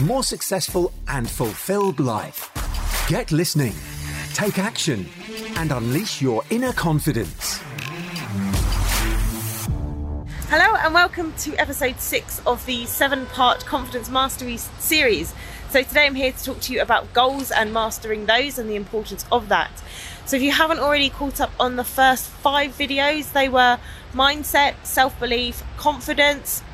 more successful, and fulfilled life. Get listening, take action, and unleash your inner confidence. Hello, and welcome to episode six of the seven part Confidence Mastery series. So, today I'm here to talk to you about goals and mastering those and the importance of that. So, if you haven't already caught up on the first five videos, they were mindset, self belief, confidence,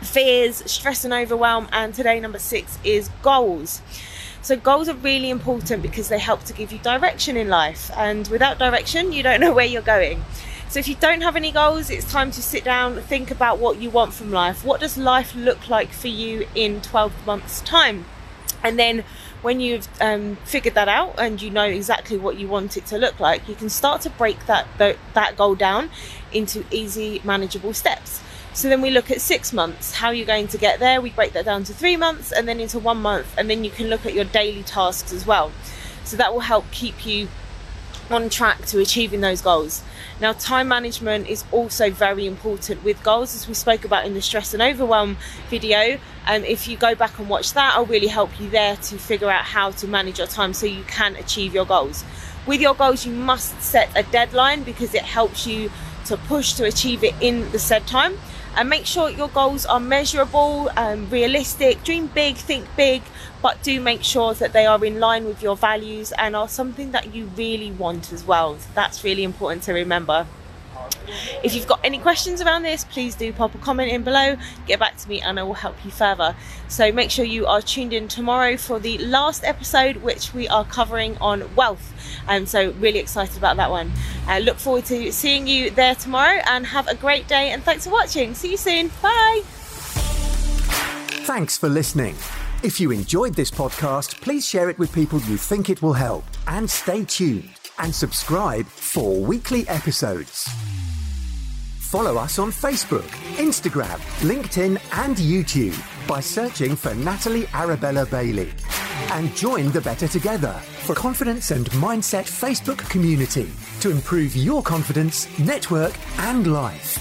fears, stress and overwhelm, and today, number six, is goals. So, goals are really important because they help to give you direction in life, and without direction, you don't know where you're going. So, if you don't have any goals, it's time to sit down, think about what you want from life. What does life look like for you in 12 months' time? And then, when you've um, figured that out and you know exactly what you want it to look like, you can start to break that that goal down into easy, manageable steps. So then we look at six months, how you're going to get there. We break that down to three months and then into one month, and then you can look at your daily tasks as well. So that will help keep you on track to achieving those goals. Now, time management is also very important with goals, as we spoke about in the stress and overwhelm video. And um, if you go back and watch that, I'll really help you there to figure out how to manage your time so you can achieve your goals. With your goals, you must set a deadline because it helps you to push to achieve it in the said time and make sure your goals are measurable and realistic. Dream big, think big, but do make sure that they are in line with your values and are something that you really want as well. That's really important to remember. If you've got any questions around this, please do pop a comment in below, get back to me, and I will help you further. So make sure you are tuned in tomorrow for the last episode, which we are covering on wealth. I'm so really excited about that one. I look forward to seeing you there tomorrow and have a great day. And thanks for watching. See you soon. Bye. Thanks for listening. If you enjoyed this podcast, please share it with people you think it will help. And stay tuned and subscribe for weekly episodes. Follow us on Facebook, Instagram, LinkedIn, and YouTube by searching for Natalie Arabella Bailey. And join the Better Together for confidence and mindset Facebook community to improve your confidence, network, and life.